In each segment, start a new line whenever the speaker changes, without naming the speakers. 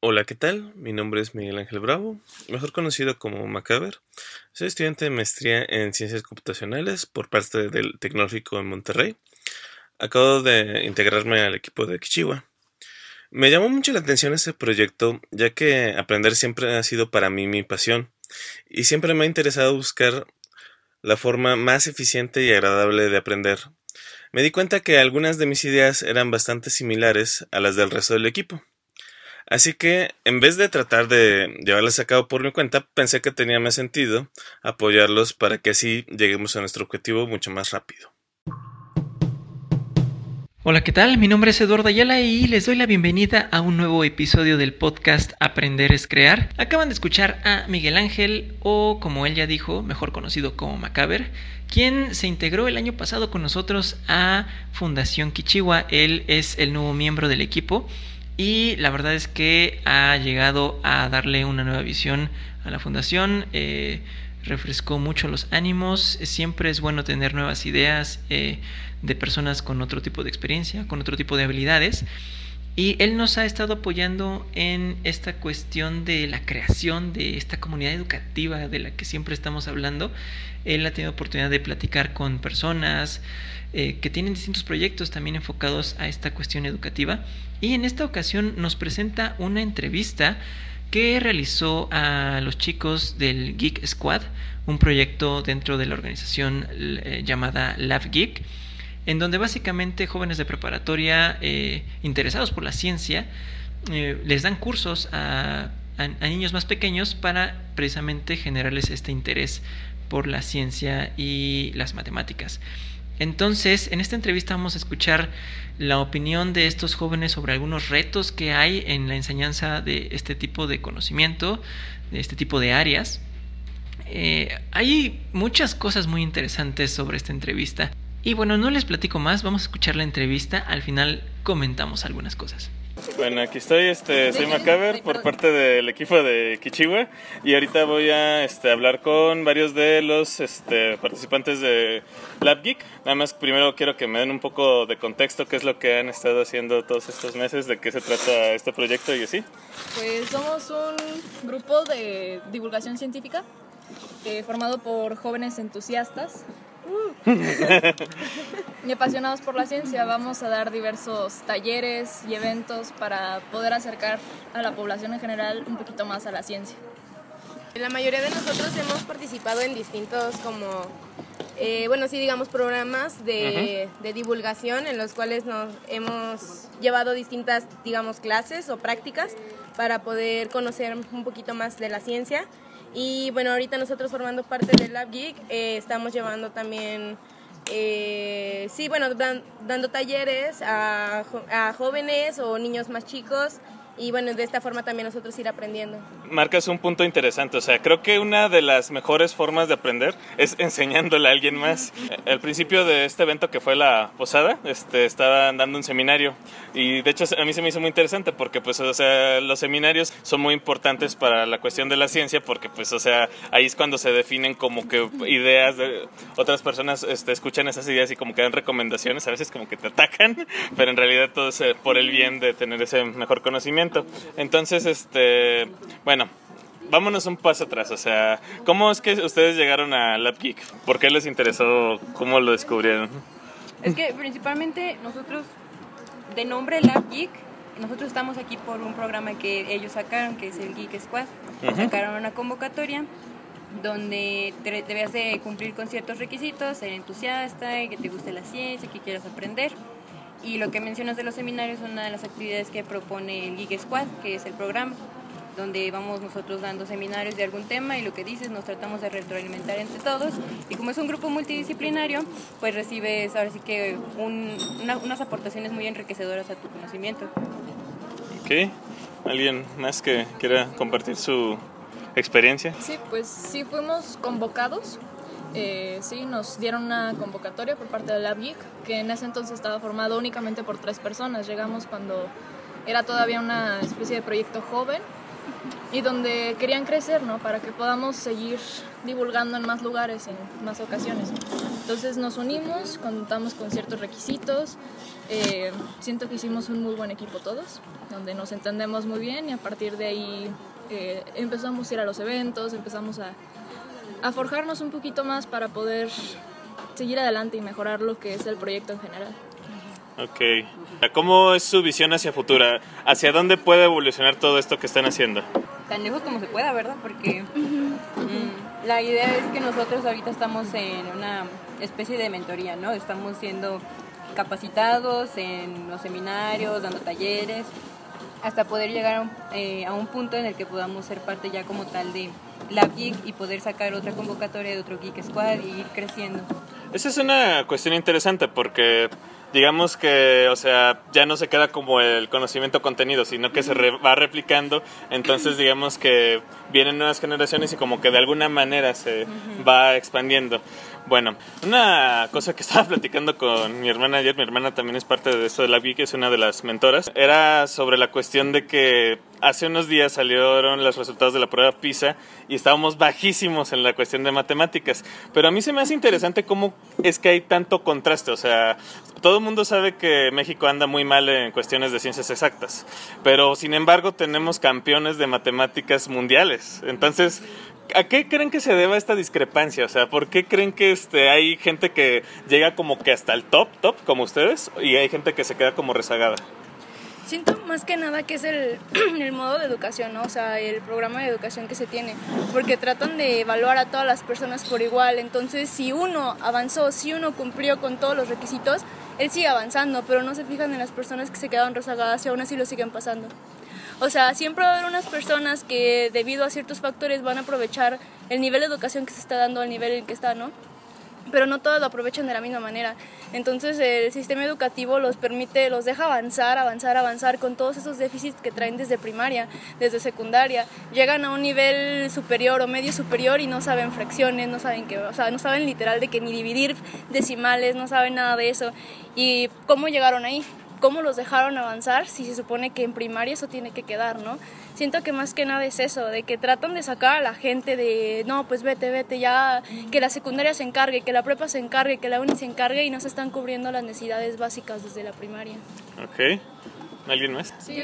Hola, ¿qué tal? Mi nombre es Miguel Ángel Bravo, mejor conocido como Macaber. Soy estudiante de maestría en Ciencias Computacionales por parte del Tecnológico de Monterrey. Acabo de integrarme al equipo de Kichiwa. Me llamó mucho la atención este proyecto, ya que aprender siempre ha sido para mí mi pasión, y siempre me ha interesado buscar la forma más eficiente y agradable de aprender. Me di cuenta que algunas de mis ideas eran bastante similares a las del resto del equipo. Así que, en vez de tratar de llevarlas a cabo por mi cuenta, pensé que tenía más sentido apoyarlos para que así lleguemos a nuestro objetivo mucho más rápido.
Hola, ¿qué tal? Mi nombre es Eduardo Ayala y les doy la bienvenida a un nuevo episodio del podcast Aprender es Crear. Acaban de escuchar a Miguel Ángel, o como él ya dijo, mejor conocido como Macaber, quien se integró el año pasado con nosotros a Fundación Kichiwa. Él es el nuevo miembro del equipo y la verdad es que ha llegado a darle una nueva visión a la fundación. Eh, refrescó mucho los ánimos. Siempre es bueno tener nuevas ideas eh, de personas con otro tipo de experiencia, con otro tipo de habilidades. Y él nos ha estado apoyando en esta cuestión de la creación de esta comunidad educativa de la que siempre estamos hablando. Él ha tenido oportunidad de platicar con personas eh, que tienen distintos proyectos también enfocados a esta cuestión educativa. Y en esta ocasión nos presenta una entrevista que realizó a los chicos del Geek Squad, un proyecto dentro de la organización eh, llamada Lab Geek en donde básicamente jóvenes de preparatoria eh, interesados por la ciencia eh, les dan cursos a, niños más pequeños para precisamente generarles este interés por la ciencia y las matemáticas. Entonces, en esta entrevista vamos a escuchar la opinión de estos jóvenes sobre algunos retos que hay en la enseñanza de este tipo de conocimiento, de este tipo de áreas. Eh, hay muchas cosas muy interesantes sobre esta entrevista. Y bueno, no les platico más, vamos a escuchar la entrevista, al final comentamos algunas cosas.
Bueno, aquí estoy, este, soy Macaber por parte del equipo de Kichiwa y ahorita voy a este, hablar con varios de los este, participantes de Lab Geek. Nada más primero quiero que me den un poco de contexto, qué es lo que han estado haciendo todos estos meses, de qué se trata este proyecto y así.
Pues somos un grupo de divulgación científica eh, formado por jóvenes entusiastas y apasionados por la ciencia, vamos a dar diversos talleres y eventos para poder acercar a la población en general un poquito más a la ciencia.
La mayoría de nosotros hemos participado en distintos como, eh, bueno, sí digamos programas de, de, divulgación en los cuales nos hemos llevado distintas, digamos, clases o prácticas para poder conocer un poquito más de la ciencia y bueno, ahorita nosotros formando parte del Lab Geek eh, estamos llevando también, eh, sí, bueno, dando talleres a, a jóvenes o niños más chicos y bueno, de esta forma también nosotros ir aprendiendo.
Marcas un punto interesante, o sea, creo que una de las mejores formas de aprender es enseñándole a alguien más. Al principio de este evento que fue la posada, este, estaban dando un seminario y de hecho a mí se me hizo muy interesante porque pues, o sea, los seminarios son muy importantes para la cuestión de la ciencia porque pues, o sea, ahí es cuando se definen como que ideas de otras personas este, escuchan esas ideas y como que dan recomendaciones, a veces como que te atacan, pero en realidad todo es eh, por el bien de tener ese mejor conocimiento. Entonces, este, bueno, vámonos un paso atrás, o sea, ¿cómo es que ustedes llegaron a LabGeek? ¿Por qué les interesó? ¿Cómo lo descubrieron?
Es que principalmente nosotros, de nombre LabGeek, nosotros estamos aquí por un programa que ellos sacaron, que es el Geek Squad. Sacaron una convocatoria donde debías de cumplir con ciertos requisitos, ser entusiasta, que te guste la ciencia, que quieras aprender. Y lo que mencionas de los seminarios es una de las actividades que propone el Geek Squad, que es el programa, donde vamos nosotros dando seminarios de algún tema y lo que dices, nos tratamos de retroalimentar entre todos. Y como es un grupo multidisciplinario, pues recibes ahora sí que unas aportaciones muy enriquecedoras a tu conocimiento.
Ok, ¿alguien más que quiera compartir su experiencia?
Sí, pues sí fuimos convocados eh, sí, nos dieron una convocatoria por parte de Lab Geek, que en ese entonces estaba formado únicamente por tres personas. Llegamos cuando era todavía una especie de proyecto joven y donde querían crecer, ¿no? Para que podamos seguir divulgando en más lugares, en más ocasiones.
Entonces nos unimos, contamos con ciertos requisitos, eh, siento que hicimos un muy buen equipo todos, donde nos entendemos muy bien y a partir de ahí eh, empezamos a ir a los eventos, empezamos a, a forjarnos un poquito más para poder seguir adelante y mejorar lo que es el proyecto en general.
Ok. ¿Cómo es su visión hacia futura? ¿Hacia dónde puede evolucionar todo esto que están haciendo?
Tan lejos como se pueda, ¿verdad? Porque mm, la idea es que nosotros ahorita estamos en una especie de mentoría, ¿no? Estamos siendo capacitados en los seminarios, dando talleres, hasta poder llegar a un, eh, a un punto en el que podamos ser parte ya como tal de la Geek y poder sacar otra convocatoria de otro Geek Squad y ir creciendo.
Esa es una cuestión interesante porque digamos que, o sea, ya no se queda como el conocimiento contenido, sino que se va replicando, entonces digamos que vienen nuevas generaciones y como que de alguna manera se va expandiendo. Bueno, una cosa que estaba platicando con mi hermana ayer, mi hermana también es parte de esto de la que es una de las mentoras, era sobre la cuestión de que hace unos días salieron los resultados de la prueba PISA y estábamos bajísimos en la cuestión de matemáticas, pero a mí se me hace interesante cómo es que hay tanto contraste, o sea, todo el mundo sabe que México anda muy mal en cuestiones de ciencias exactas, pero sin embargo tenemos campeones de matemáticas mundiales, entonces ¿A qué creen que se deba esta discrepancia? O sea, ¿por qué creen que este, hay gente que llega como que hasta el top, top, como ustedes, y hay gente que se queda como rezagada?
Siento más que nada que es el, el, modo de educación, ¿no? O sea, el programa de educación que se tiene, porque tratan de evaluar a todas las personas por igual, entonces si uno avanzó, si uno cumplió con todos los requisitos, él sigue avanzando, pero no se fijan en las personas que se quedan rezagadas y aún así lo siguen pasando. O sea, siempre va a haber unas personas que debido a ciertos factores van a aprovechar el nivel de educación que se está dando al nivel en que está, ¿no? Pero no todos lo aprovechan de la misma manera. Entonces el sistema educativo los permite, los deja avanzar, avanzar, avanzar con todos esos déficits que traen desde primaria, desde secundaria. Llegan a un nivel superior o medio superior y no saben fracciones, no saben que, o sea, no saben literal de que ni dividir decimales, no saben nada de eso. ¿Y cómo llegaron ahí? Cómo los dejaron avanzar si se supone que en primaria eso tiene que quedar, ¿no? Siento que más que nada es eso, de que tratan de sacar a la gente de, no, pues vete, vete, ya, que la secundaria se encargue, que la prepa se encargue, que la uni se encargue y no se están cubriendo las necesidades básicas desde la primaria.
Ok. ¿Alguien más?
Sí,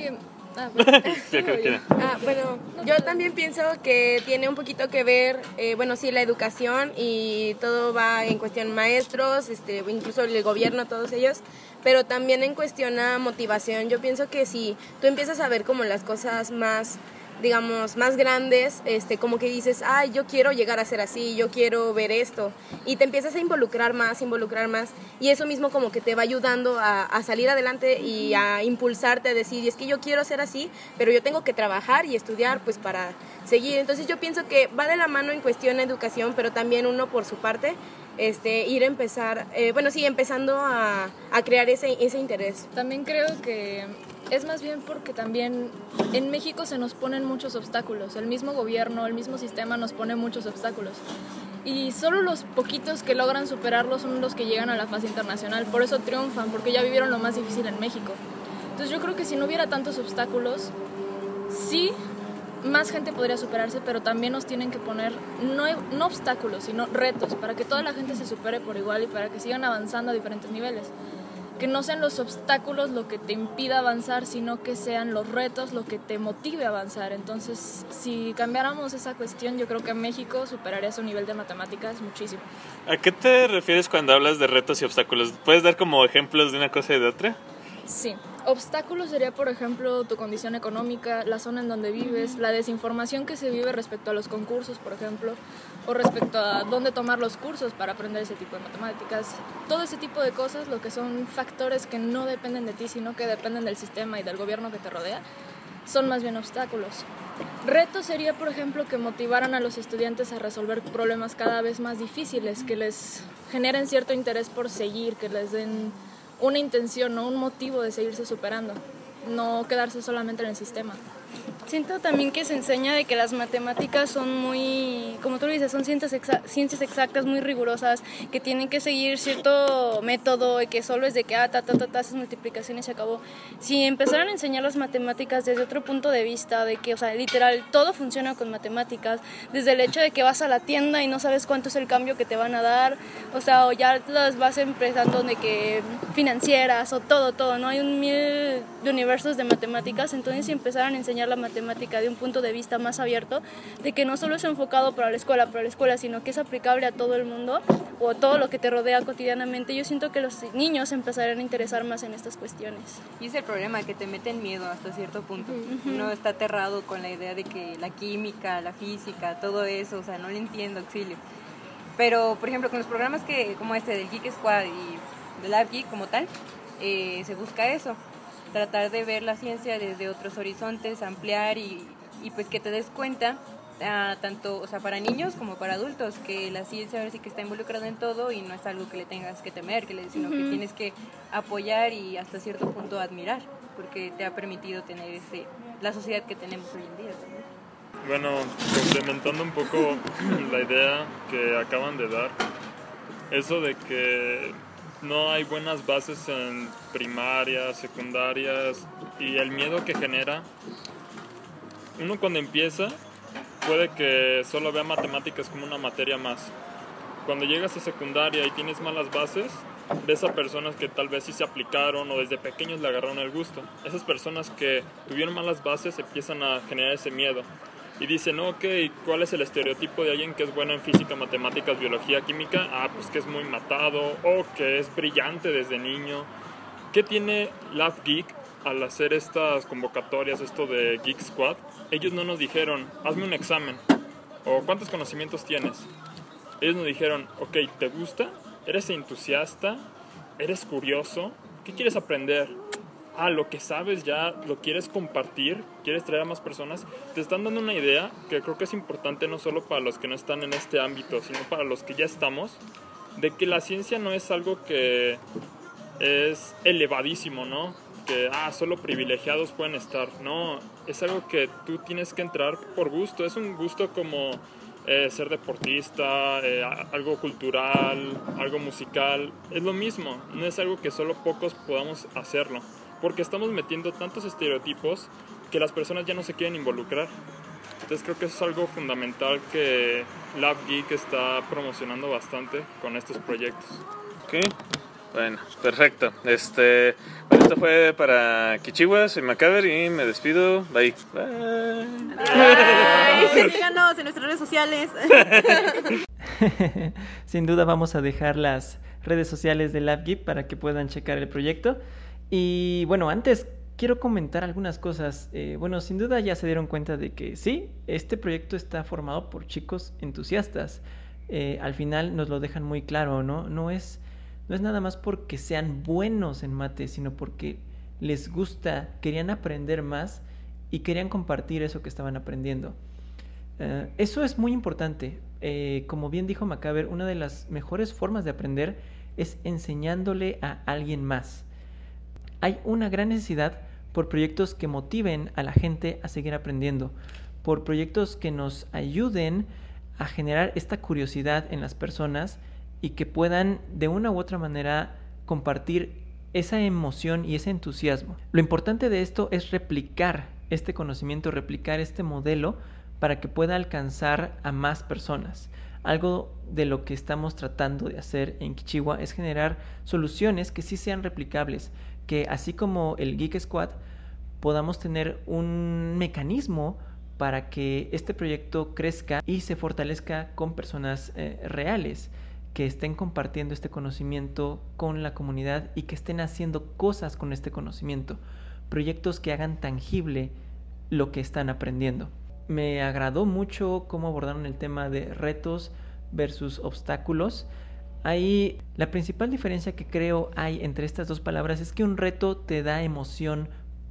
Ah, ah, bueno, yo también pienso que tiene un poquito que ver, eh, bueno, sí, la educación y todo va en cuestión maestros, este, incluso el gobierno, todos ellos, pero también en cuestión a motivación. Yo pienso que si tú empiezas a ver como las cosas más digamos, más grandes, este, como que dices, ay, yo quiero llegar a ser así, yo quiero ver esto, y te empiezas a involucrar más, involucrar más, y eso mismo como que te va ayudando a, salir adelante y a impulsarte a decir, es que yo quiero ser así, pero yo tengo que trabajar y estudiar, pues, para seguir. Entonces yo pienso que va de la mano en cuestión de educación, pero también uno por su parte, este, ir a empezar, eh, bueno, sí, empezando a, a crear ese, ese interés.
También creo que es más bien porque también en México se nos ponen muchos obstáculos. El mismo gobierno, el mismo sistema nos pone muchos obstáculos. Y solo los poquitos que logran superarlos son los que llegan a la fase internacional. Por eso triunfan, porque ya vivieron lo más difícil en México. Entonces yo creo que si no hubiera tantos obstáculos, sí, más gente podría superarse, pero también nos tienen que poner no, no obstáculos, sino retos, para que toda la gente se supere por igual y para que sigan avanzando a diferentes niveles que no sean los obstáculos lo que te impida avanzar, sino que sean los retos lo que te motive a avanzar. Entonces, si cambiáramos esa cuestión, yo creo que México superaría su nivel de matemáticas muchísimo.
¿A qué te refieres cuando hablas de retos y obstáculos? ¿Puedes dar como ejemplos de una cosa y de otra?
Sí. Obstáculos sería, por ejemplo, tu condición económica, la zona en donde vives, la desinformación que se vive respecto a los concursos, por ejemplo, o respecto a dónde tomar los cursos para aprender ese tipo de matemáticas. Todo ese tipo de cosas, lo que son factores que no dependen de ti, sino que dependen del sistema y del gobierno que te rodea, son más bien obstáculos. Reto sería, por ejemplo, que motivaran a los estudiantes a resolver problemas cada vez más difíciles, que les generen cierto interés por seguir, que les den una intención o un motivo de seguirse superando, no quedarse solamente en el sistema.
Siento también que se enseña de que las matemáticas son muy, como tú lo dices, son ciencias, ciencias exactas muy rigurosas, que tienen que seguir cierto método y que solo es de que, ah, ta, ta, ta, ta, haces multiplicaciones se acabó. Si empezaran a enseñar las matemáticas desde otro punto de vista, de que, o sea, literal, todo funciona con matemáticas, desde el hecho de que vas a la tienda y no sabes cuánto es el cambio que te van a dar, o sea, o ya las vas empezando de que financieras o todo, todo, ¿no? Hay un mil de universos de matemáticas, entonces si empezaran a enseñar la matemática de un punto de vista más abierto, de que no solo es enfocado para la escuela, para la escuela, sino que es aplicable a todo el mundo o todo lo que te rodea cotidianamente, yo siento que los niños empezarían a interesar más en estas cuestiones.
Y es el problema, que te meten miedo hasta cierto punto. Uno está aterrado con la idea de que la química, la física, todo eso, o sea, no le entiendo, auxilio. Pero, por ejemplo, con los programas que como este del Geek Squad y del Lab Geek como tal, eh, se busca eso, tratar de ver la ciencia desde otros horizontes, ampliar y, y pues que te des cuenta, ah, tanto o sea, para niños como para adultos, que la ciencia ahora sí que está involucrada en todo y no es algo que le tengas que temer, que le, sino que tienes que apoyar y hasta cierto punto admirar, porque te ha permitido tener ese, la sociedad que tenemos hoy en día
Bueno, complementando un poco la idea que acaban de dar, eso de que no hay buenas bases en primarias, secundarias y el miedo que genera. Uno cuando empieza puede que solo vea matemáticas como una materia más. Cuando llegas a secundaria y tienes malas bases, ves a personas que tal vez sí se aplicaron o desde pequeños le agarraron el gusto. Esas personas que tuvieron malas bases empiezan a generar ese miedo y dicen, ok, ¿cuál es el estereotipo de alguien que es bueno en física, matemáticas, biología, química? Ah, pues que es muy matado o que es brillante desde niño. ¿Qué tiene Love Geek al hacer estas convocatorias, esto de Geek Squad? Ellos no nos dijeron, hazme un examen o cuántos conocimientos tienes. Ellos nos dijeron, ok, ¿te gusta? ¿Eres entusiasta? ¿Eres curioso? ¿Qué quieres aprender? Ah, lo que sabes ya lo quieres compartir, quieres traer a más personas, te están dando una idea que creo que es importante no solo para los que no están en este ámbito, sino para los que ya estamos, de que la ciencia no es algo que es elevadísimo, ¿no? Que, ah, solo privilegiados pueden estar. No, es algo que tú tienes que entrar por gusto. Es un gusto como eh, ser deportista, eh, algo cultural, algo musical. Es lo mismo, no es algo que solo pocos podamos hacerlo porque estamos metiendo tantos estereotipos que las personas ya no se quieren involucrar. Entonces creo que eso es algo fundamental que Lab Geek está promocionando bastante con estos proyectos.
Ok, bueno, perfecto. Este, bueno, esto fue para Kichiwa, soy Macaber y me despido. Bye. Bye.
Síganos en nuestras redes sociales.
Sin duda vamos a dejar las redes sociales de LabGeek para que puedan checar el proyecto. Y bueno, antes quiero comentar algunas cosas. Eh, bueno, sin duda ya se dieron cuenta de que sí, este proyecto está formado por chicos entusiastas. Eh, al final nos lo dejan muy claro, ¿no? No es, no es nada más porque sean buenos en mate, sino porque les gusta, querían aprender más y querían compartir eso que estaban aprendiendo. Eh, eso es muy importante. como bien dijo Macaber, una de las mejores formas de aprender es enseñándole a alguien más hay una gran necesidad por proyectos que motiven a la gente a seguir aprendiendo, por proyectos que nos ayuden a generar esta curiosidad en las personas y que puedan de una u otra manera compartir esa emoción y ese entusiasmo. Lo importante de esto es replicar este conocimiento, replicar este modelo para que pueda alcanzar a más personas. Algo de lo que estamos tratando de hacer en Kichiwa es generar soluciones que sí sean replicables, que así como el Geek Squad podamos tener un mecanismo para que este proyecto crezca y se fortalezca con personas eh, reales que estén compartiendo este conocimiento con la comunidad y que estén haciendo cosas con este conocimiento, proyectos que hagan tangible lo que están aprendiendo. Me agradó mucho cómo abordaron el tema de retos versus obstáculos. Ahí la principal diferencia que creo hay entre estas dos palabras es que un reto te da emoción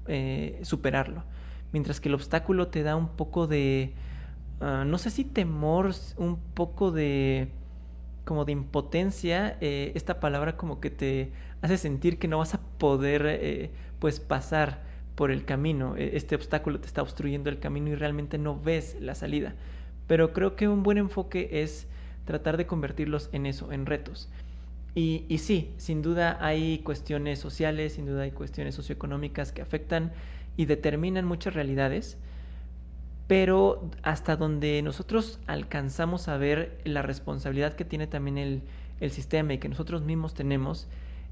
eh, superarlo, mientras que el obstáculo te da un poco de, ah, no sé si temor, un poco de como de impotencia, eh, esta palabra como que te hace sentir que no vas a poder eh, pues pasar por el camino, e, este obstáculo te está obstruyendo el camino y realmente no ves la salida. Pero creo que un buen enfoque es tratar de convertirlos en eso, en retos. Y, y, sí, sin duda hay cuestiones sociales, sin duda hay cuestiones socioeconómicas que afectan y determinan muchas realidades, pero hasta donde nosotros alcanzamos a ver la responsabilidad que tiene también el, sistema y que nosotros mismos tenemos,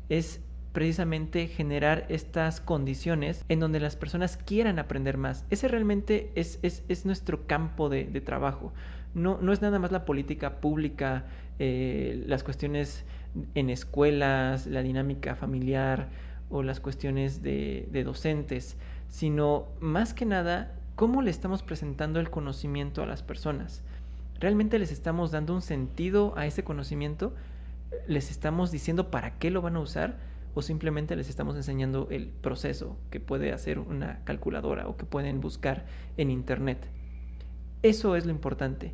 es precisamente generar estas condiciones en donde las personas quieran aprender más. Ese realmente es, es, es nuestro campo de trabajo. No, no, es nada más la política pública, eh, las cuestiones en escuelas, la dinámica familiar o las cuestiones de, de docentes, sino más que nada cómo le estamos presentando el conocimiento a las personas. ¿Realmente les estamos dando un sentido a ese conocimiento? ¿Les estamos diciendo para qué lo van a usar? o simplemente les estamos enseñando el proceso que puede hacer una calculadora o que pueden buscar en internet. Eso es lo importante.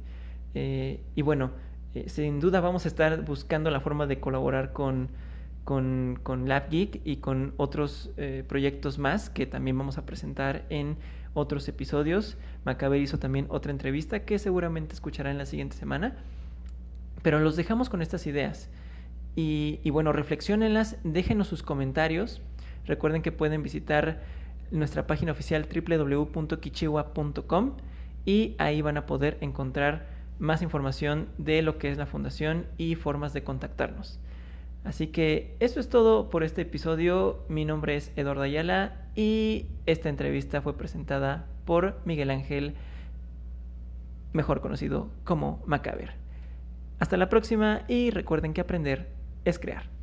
Eh, y bueno, eh, sin duda vamos a estar buscando la forma de colaborar con, con, con LabGeek y con otros eh, proyectos más que también vamos a presentar en otros episodios. Macaber hizo también otra entrevista que seguramente escuchará en la siguiente semana. Pero los dejamos con estas ideas. Y, y bueno, reflexionenlas, déjenos sus comentarios. Recuerden que pueden visitar nuestra página oficial www.kichiwa.com y ahí van a poder encontrar más información de lo que es la fundación y formas de contactarnos. Así que eso es todo por este episodio. Mi nombre es Eduardo Ayala y esta entrevista fue presentada por Miguel Ángel, mejor conocido como Macaber. Hasta la próxima y recuerden que aprender es crear.